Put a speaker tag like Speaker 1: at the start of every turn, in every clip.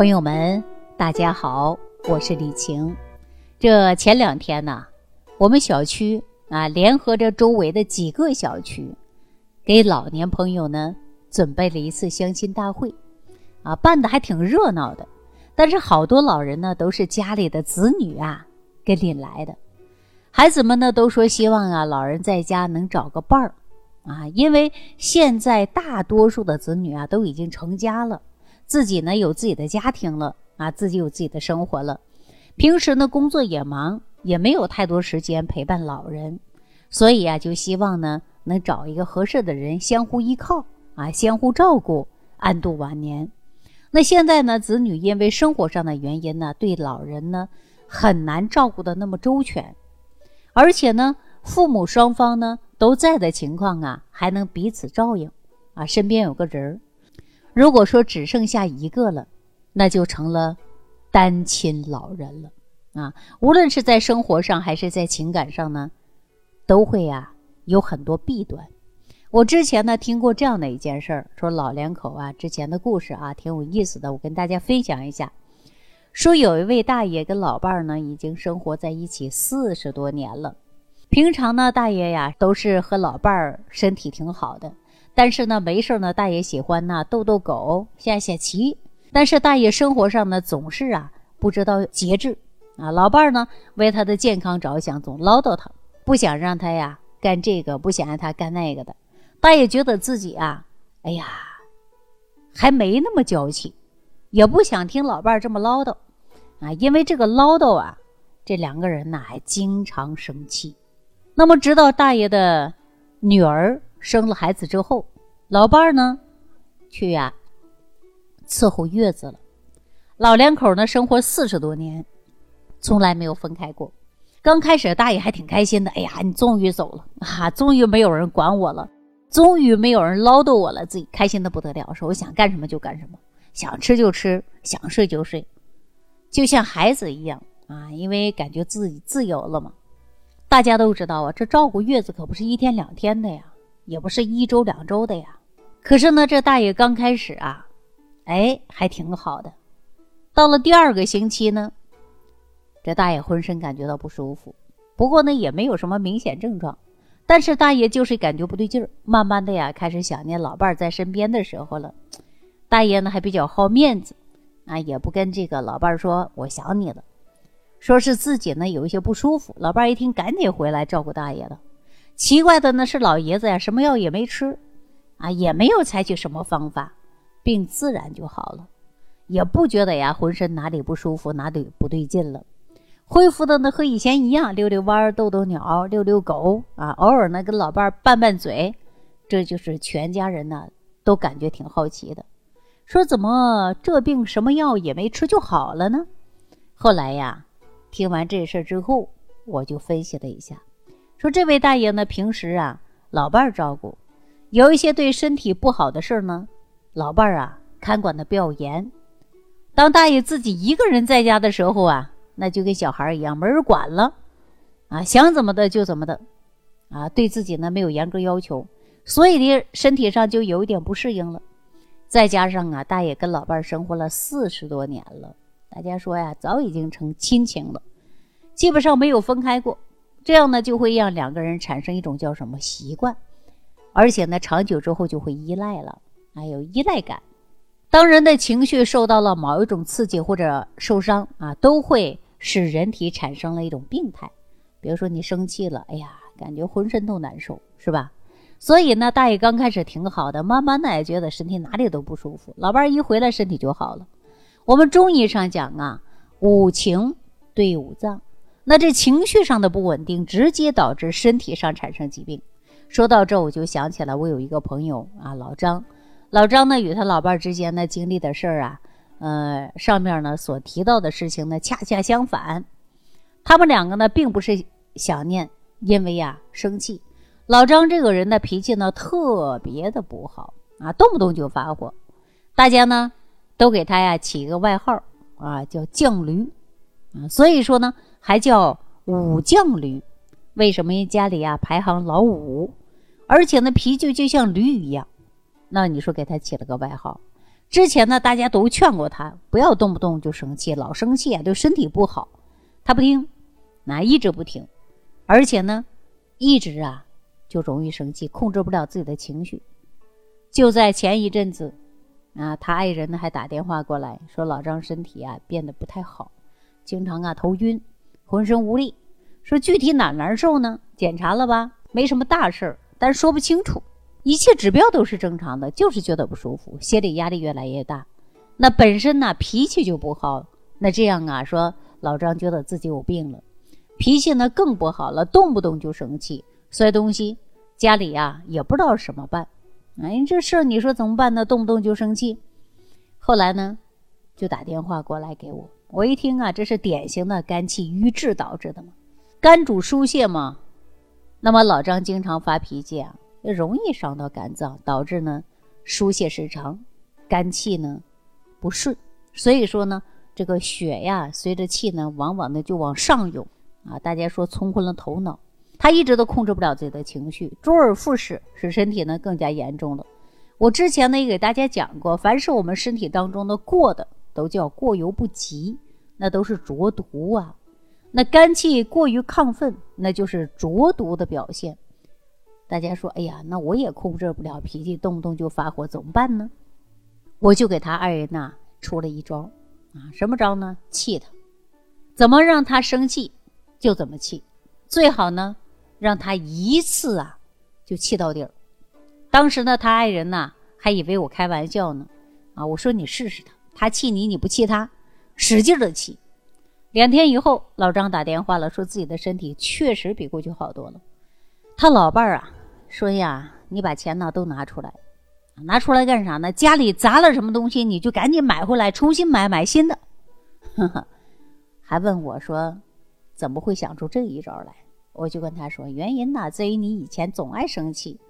Speaker 1: 朋友们，大家好，我是李晴。这前两天呢，我们小区啊，联合着周围的几个小区，给老年朋友呢准备了一次相亲大会，啊，办的还挺热闹的。但是好多老人呢，都是家里的子女啊给领来的。孩子们呢都说希望啊，老人在家能找个伴儿，啊，因为现在大多数的子女啊都已经成家了，自己呢有自己的家庭了，啊，自己有自己的生活了。平时呢，工作也忙，也没有太多时间陪伴老人，所以啊，就希望呢能找一个合适的人，相互依靠啊，相互照顾，安度晚年。那现在呢，子女因为生活上的原因呢，对老人呢很难照顾的那么周全，而且呢，父母双方呢都在的情况啊，还能彼此照应啊，身边有个人儿。如果说只剩下一个了，那就成了。单亲老人了啊，无论是在生活上还是在情感上呢，都会呀有很多弊端。我之前呢听过这样的一件事儿，说老两口啊之前的故事啊挺有意思的，我跟大家分享一下。说有一位大爷跟老伴儿呢已经生活在一起四十多年了，平常呢大爷呀都是和老伴儿身体挺好的，但是呢没事呢大爷喜欢呢逗逗狗、下下棋。但是大爷生活上呢总是啊不知道节制啊，老伴儿呢为他的健康着想，总唠叨他，不想让他呀干这个，不想让他干那个的。大爷觉得自己啊，哎呀，还没那么娇气，也不想听老伴儿这么唠叨啊，因为这个唠叨啊，这两个人呢还经常生气。那么直到大爷的女儿生了孩子之后，老伴儿呢去呀。伺候月子了，老两口呢生活四十多年，从来没有分开过。刚开始大爷还挺开心的，哎呀，你终于走了啊，终于没有人管我了，终于没有人唠叨我了，自己开心的不得了，说我想干什么就干什么，想吃就吃，想睡就睡，就像孩子一样啊，因为感觉自己自由了嘛。大家都知道啊，这照顾月子可不是一天两天的呀，也不是一周两周的呀。可是呢，这大爷刚开始啊。哎，还挺好的。到了第二个星期呢，这大爷浑身感觉到不舒服，不过呢也没有什么明显症状，但是大爷就是感觉不对劲儿。慢慢的呀，开始想念老伴儿在身边的时候了。大爷呢还比较好面子，啊，也不跟这个老伴儿说我想你了，说是自己呢有一些不舒服。老伴儿一听，赶紧回来照顾大爷了。奇怪的呢是老爷子呀，什么药也没吃，啊，也没有采取什么方法。病自然就好了，也不觉得呀浑身哪里不舒服，哪里不对劲了，恢复的呢和以前一样，溜溜弯、逗逗鸟、遛遛狗啊，偶尔呢跟老伴拌拌嘴，这就是全家人呢都感觉挺好奇的，说怎么这病什么药也没吃就好了呢？后来呀，听完这事之后，我就分析了一下，说这位大爷呢平时啊老伴儿照顾，有一些对身体不好的事儿呢。老伴儿啊，看管的比较严。当大爷自己一个人在家的时候啊，那就跟小孩儿一样，没人管了，啊，想怎么的就怎么的，啊，对自己呢没有严格要求，所以呢身体上就有一点不适应了。再加上啊，大爷跟老伴儿生活了四十多年了，大家说呀，早已经成亲情了，基本上没有分开过。这样呢，就会让两个人产生一种叫什么习惯，而且呢，长久之后就会依赖了。还有依赖感，当人的情绪受到了某一种刺激或者受伤啊，都会使人体产生了一种病态。比如说你生气了，哎呀，感觉浑身都难受，是吧？所以呢，大爷刚开始挺好的，慢慢的也觉得身体哪里都不舒服。老伴儿一回来，身体就好了。我们中医上讲啊，五情对五脏，那这情绪上的不稳定，直接导致身体上产生疾病。说到这，我就想起来，我有一个朋友啊，老张。老张呢，与他老伴儿之间呢经历的事儿啊，呃，上面呢所提到的事情呢，恰恰相反。他们两个呢，并不是想念，因为呀生气。老张这个人的脾气呢，特别的不好啊，动不动就发火。大家呢，都给他呀起一个外号啊，叫犟驴啊。所以说呢，还叫五将驴。为什么？因家里呀排行老五，而且呢，脾气就像驴一样。那你说给他起了个外号，之前呢，大家都劝过他不要动不动就生气，老生气啊，对身体不好。他不听，那一直不听，而且呢，一直啊就容易生气，控制不了自己的情绪。就在前一阵子，啊，他爱人呢还打电话过来说，老张身体啊变得不太好，经常啊头晕，浑身无力。说具体哪难受呢？检查了吧，没什么大事儿，但说不清楚。一切指标都是正常的，就是觉得不舒服，心理压力越来越大。那本身呢脾气就不好，那这样啊，说老张觉得自己有病了，脾气呢更不好了，动不动就生气，摔东西，家里呀也不知道怎么办。哎，这事你说怎么办呢？动不动就生气。后来呢，就打电话过来给我，我一听啊，这是典型的肝气郁滞导致的嘛，肝主疏泄嘛。那么老张经常发脾气啊。容易伤到肝脏，导致呢疏泄失常，肝气呢不顺，所以说呢这个血呀随着气呢往往呢就往上涌啊。大家说冲昏了头脑，他一直都控制不了自己的情绪，周而复始，使身体呢更加严重了。我之前呢也给大家讲过，凡是我们身体当中的过的，都叫过犹不及，那都是浊毒啊。那肝气过于亢奋，那就是浊毒的表现。大家说：“哎呀，那我也控制不了脾气，动不动就发火，怎么办呢？”我就给他爱人呐出了一招，啊，什么招呢？气他，怎么让他生气就怎么气，最好呢让他一次啊就气到底儿。当时呢，他爱人呐还以为我开玩笑呢，啊，我说你试试他，他气你你不气他，使劲的气。两天以后，老张打电话了，说自己的身体确实比过去好多了。他老伴儿啊。说呀，你把钱呢都拿出来，拿出来干啥呢？家里砸了什么东西，你就赶紧买回来，重新买，买新的。呵呵，还问我说，怎么会想出这一招来？我就跟他说，原因呢在于你以前总爱生气，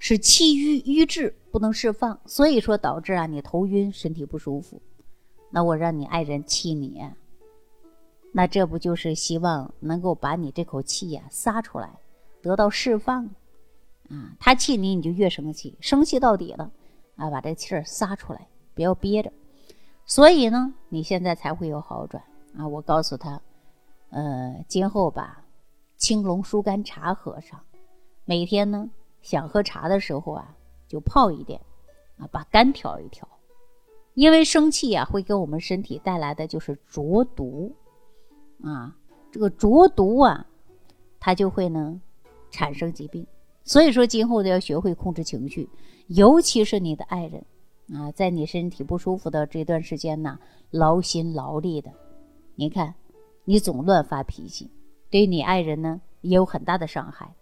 Speaker 1: 是气郁郁滞不能释放，所以说导致啊你头晕，身体不舒服。那我让你爱人气你，那这不就是希望能够把你这口气呀撒出来，得到释放？啊，他气你，你就越生气，生气到底了，啊，把这气儿撒出来，不要憋着。所以呢，你现在才会有好转啊！我告诉他，呃，今后把青龙疏肝茶喝上，每天呢想喝茶的时候啊，就泡一点，啊，把肝调一调。因为生气呀，会给我们身体带来的就是浊毒，啊，这个浊毒啊，它就会呢产生疾病。所以说，今后都要学会控制情绪，尤其是你的爱人啊，在你身体不舒服的这段时间呢，劳心劳力的。你看，你总乱发脾气，对你爱人呢也有很大的伤害。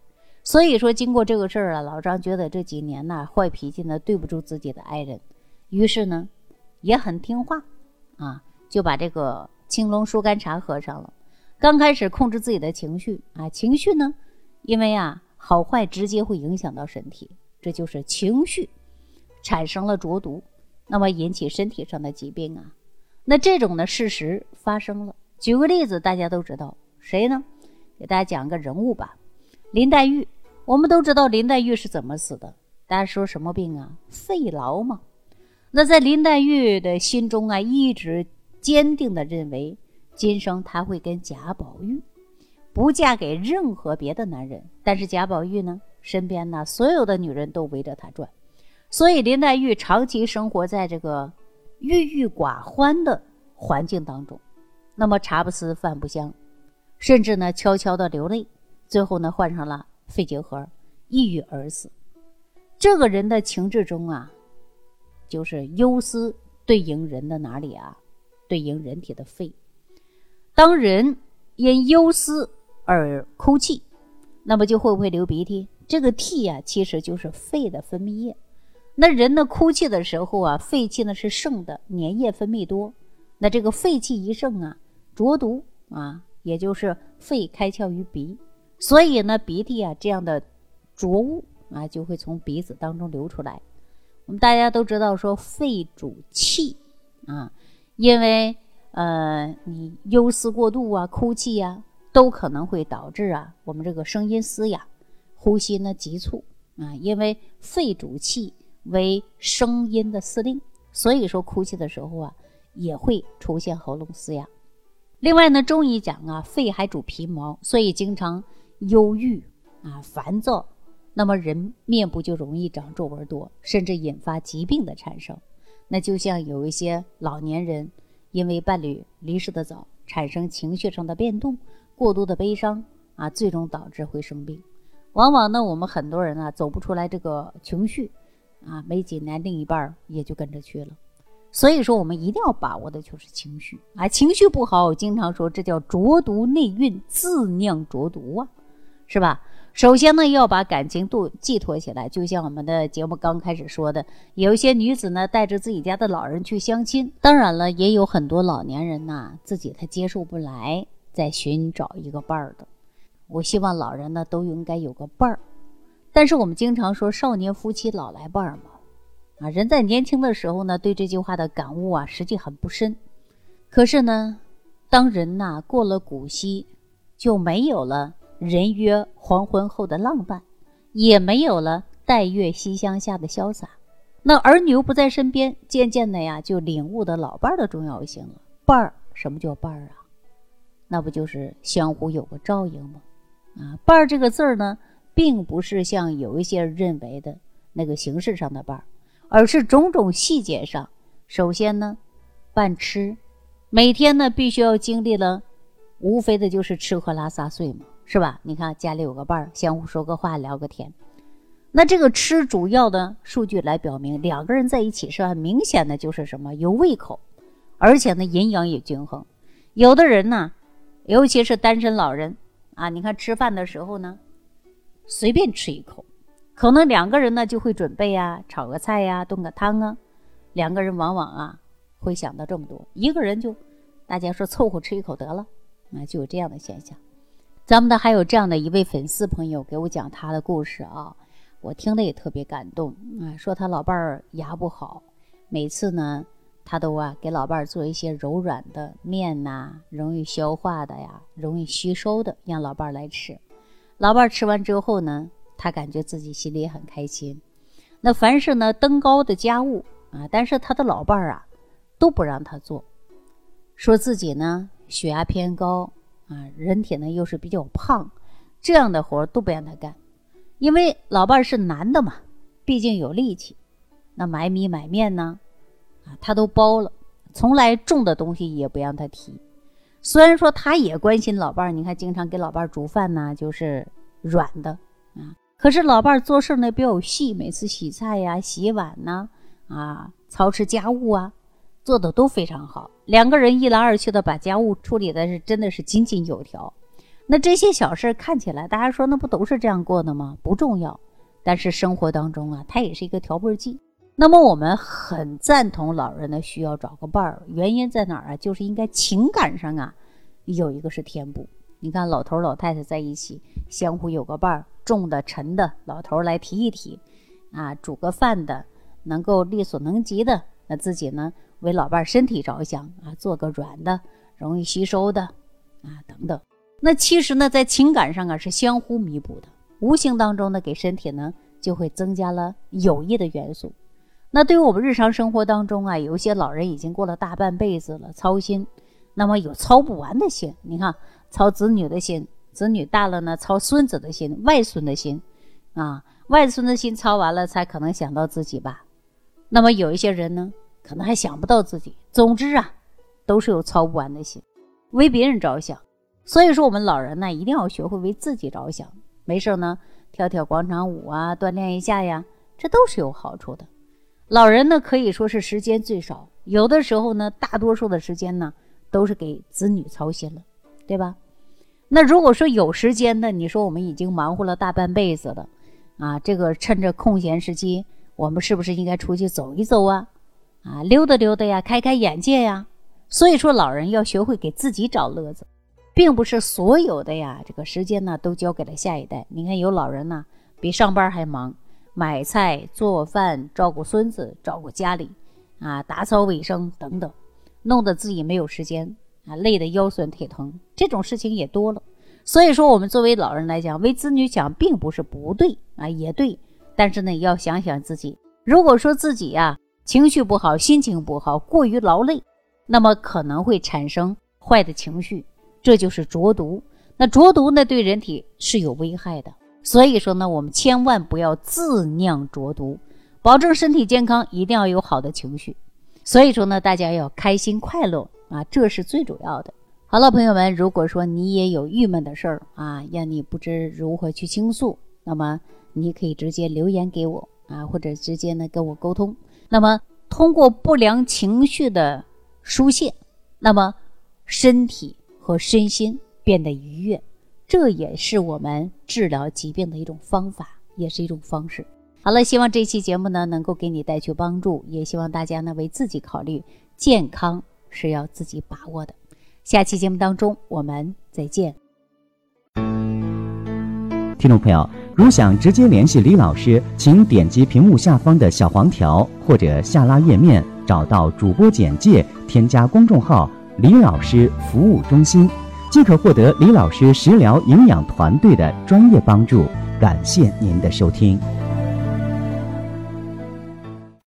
Speaker 1: 所以说，经过这个事儿啊，老张觉得这几年呢，坏脾气呢对不住自己的爱人，于是呢也很听话啊，就把这个青龙疏肝茶喝上了。刚开始控制自己的情绪啊，情绪呢，因为啊。好坏直接会影响到身体，这就是情绪产生了浊毒，那么引起身体上的疾病啊。那这种的事实发生了。举个例子，大家都知道谁呢？给大家讲个人物吧，林黛玉。我们都知道林黛玉是怎么死的，大家说什么病啊？肺痨嘛。那在林黛玉的心中啊，一直坚定的认为，今生她会跟贾宝玉。不嫁给任何别的男人，但是贾宝玉呢，身边呢所有的女人都围着他转，所以林黛玉长期生活在这个郁郁寡欢的环境当中，那么茶不思饭不香，甚至呢悄悄的流泪，最后呢患上了肺结核，抑郁而死。这个人的情志中啊，就是忧思对应人的哪里啊？对应人体的肺。当人因忧思。而哭泣，那么就会不会流鼻涕？这个涕呀，其实就是肺的分泌液。那人呢，哭泣的时候啊，肺气呢是盛的，粘液分泌多。那这个肺气一盛啊，浊毒啊，也就是肺开窍于鼻，所以呢，鼻涕啊这样的浊物啊，就会从鼻子当中流出来。我们大家都知道，说肺主气啊，因为呃，你忧思过度啊，哭泣呀。都可能会导致啊，我们这个声音嘶哑，呼吸呢急促啊，因为肺主气为声音的司令，所以说哭泣的时候啊，也会出现喉咙嘶哑。另外呢，中医讲啊，肺还主皮毛，所以经常忧郁啊、烦躁，那么人面部就容易长皱纹多，甚至引发疾病的产生。那就像有一些老年人因为伴侣离世的早，产生情绪上的变动，过度的悲伤啊，最终导致会生病。往往呢，我们很多人啊走不出来这个情绪，啊，没几年另一半也就跟着去了。所以说，我们一定要把握的就是情绪啊，情绪不好，我经常说这叫浊毒内蕴，自酿浊毒啊，是吧？首先呢，要把感情度寄托起来，就像我们的节目刚开始说的，有一些女子呢带着自己家的老人去相亲，当然了，也有很多老年人呐自己他接受不来，在寻找一个伴儿的。我希望老人呢都应该有个伴儿，但是我们经常说少年夫妻老来伴儿。嘛，啊，人在年轻的时候呢对这句话的感悟啊实际很不深，可是呢，当人呐过了古稀，就没有了人约黄昏后的浪漫，也没有了待月西厢下的潇洒，那儿女又不在身边，渐渐的呀就领悟的老伴儿的重要性了。伴儿，什么叫伴儿啊？那不就是相互有个照应吗？啊，伴儿这个字儿呢，并不是像有一些人认为的那个形式上的伴儿，而是种种细节上。首先呢，伴吃，每天呢必须要经历了，无非的就是吃喝拉撒睡嘛，是吧？你看家里有个伴儿，相互说个话，聊个天。那这个吃主要的数据来表明，两个人在一起是很明显的，就是什么有胃口，而且呢营养也均衡。有的人呢，尤其是单身老人。啊，你看吃饭的时候呢，随便吃一口，可能两个人呢就会准备呀，炒个菜呀，炖个汤啊。两个人往往啊会想到这么多，一个人就大家说凑合吃一口得了，啊，就有这样的现象。咱们的还有这样的一位粉丝朋友给我讲他的故事啊，我听得也特别感动啊，说他老伴儿牙不好，每次呢。他都啊给老伴儿做一些柔软的面呐，容易消化的呀，容易吸收的，让老伴儿来吃。老伴儿吃完之后呢，他感觉自己心里也很开心。那凡是呢登高的家务啊，但是他的老伴儿啊都不让他做，说自己呢血压偏高啊，人体呢又是比较胖，这样的活都不让他干，因为老伴儿是男的嘛，毕竟有力气。那买米买面呢？啊，他都包了，从来重的东西也不让他提。虽然说他也关心老伴儿，你看经常给老伴儿煮饭呢，就是软的啊。可是老伴儿做事呢比较细，每次洗菜呀、洗碗呢，啊，操持家务啊，做的都非常好。两个人一来二去的把家务处理的是真的是井井有条。那这些小事看起来，大家说那不都是这样过的吗？不重要，但是生活当中啊，它也是一个调味剂。那么我们很赞同老人呢需要找个伴儿，原因在哪儿啊？就是应该情感上啊有一个是填补。你看老头老太太在一起，相互有个伴儿，重的沉的，老头来提一提，啊，煮个饭的，能够力所能及的，那自己呢为老伴儿身体着想啊，做个软的，容易吸收的，啊等等。那其实呢在情感上啊是相互弥补的，无形当中呢给身体呢就会增加了有益的元素。那对于我们日常生活当中啊，有一些老人已经过了大半辈子了，操心，那么有操不完的心。你看，操子女的心，子女大了呢，操孙子的心，外孙的心，啊，外孙的心操完了，才可能想到自己吧。那么有一些人呢，可能还想不到自己。总之啊，都是有操不完的心，为别人着想。所以说，我们老人呢，一定要学会为自己着想。没事呢，跳跳广场舞啊，锻炼一下呀，这都是有好处的。老人呢，可以说是时间最少，有的时候呢，大多数的时间呢，都是给子女操心了，对吧？那如果说有时间呢，你说我们已经忙活了大半辈子了，啊，这个趁着空闲时期，我们是不是应该出去走一走啊？啊，溜达溜达呀，开开眼界呀。所以说，老人要学会给自己找乐子，并不是所有的呀，这个时间呢都交给了下一代。你看，有老人呢，比上班还忙。买菜、做饭、照顾孙子、照顾家里，啊，打扫卫生等等，弄得自己没有时间啊，累得腰酸腿疼，这种事情也多了。所以说，我们作为老人来讲，为子女想，并不是不对啊，也对。但是呢，也要想想自己，如果说自己呀情绪不好，心情不好，过于劳累，那么可能会产生坏的情绪，这就是浊毒。那浊毒呢，对人体是有危害的。所以说呢，我们千万不要自酿浊毒，保证身体健康，一定要有好的情绪。所以说呢，大家要开心快乐啊，这是最主要的。好了，朋友们，如果说你也有郁闷的事儿啊，让你不知如何去倾诉，那么你可以直接留言给我啊，或者直接呢跟我沟通。那么通过不良情绪的疏泄，那么身体和身心变得愉悦。这也是我们治疗疾病的一种方法，也是一种方式。好了，希望这期节目呢能够给你带去帮助，也希望大家呢为自己考虑，健康是要自己把握的。下期节目当中我们再见。
Speaker 2: 听众朋友，如想直接联系李老师，请点击屏幕下方的小黄条，或者下拉页面找到主播简介，添加公众号“李老师服务中心”。即可获得李老师食疗营养团队的专业帮助。感谢您的收听。